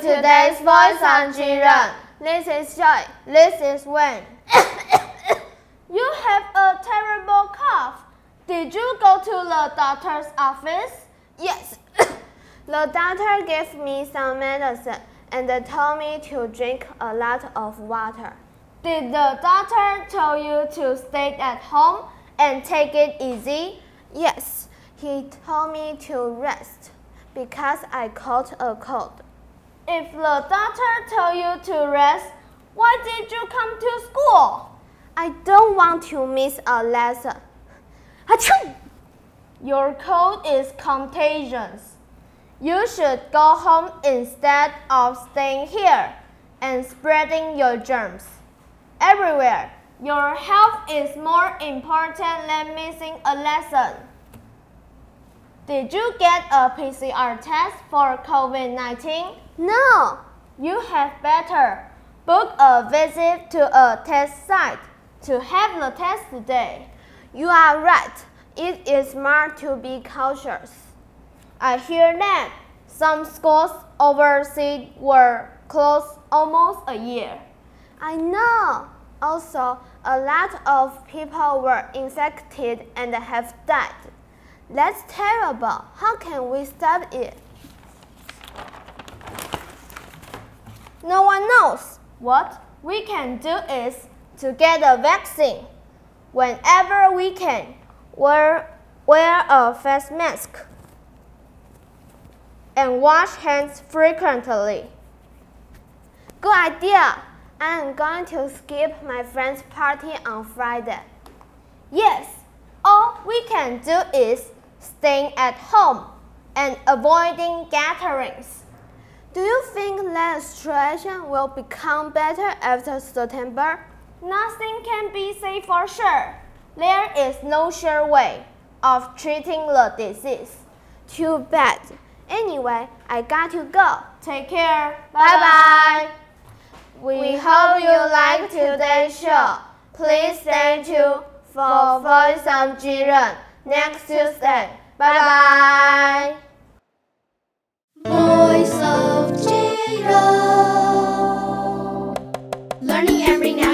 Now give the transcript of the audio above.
today's Voice on Jiren. This is Joy. This is Wayne. you have a terrible cough. Did you go to the doctor's office? Yes. the doctor gave me some medicine and told me to drink a lot of water. Did the doctor tell you to stay at home and take it easy? Yes, he told me to rest because I caught a cold. If the doctor told you to rest, why did you come to school? I don't want to miss a lesson. Achoo! Your cold is contagious. You should go home instead of staying here and spreading your germs everywhere. Your health is more important than missing a lesson. Did you get a PCR test for COVID 19? No. You have better book a visit to a test site to have the test today. You are right. It is smart to be cautious. I hear that some schools overseas were closed almost a year. I know. Also, a lot of people were infected and have died. That's terrible. How can we stop it? No one knows. What we can do is to get a vaccine. Whenever we can, wear, wear a face mask and wash hands frequently. Good idea. I am going to skip my friend's party on Friday. Yes, all we can do is staying at home and avoiding gatherings. Do you think that situation will become better after September? Nothing can be said for sure. There is no sure way of treating the disease. Too bad. Anyway, I got to go. Take care. Bye bye. We, hope you like today's show. Please stay tuned for Voice of Jiren next Tuesday. Bye bye. Voice of Jiren. Learning every now.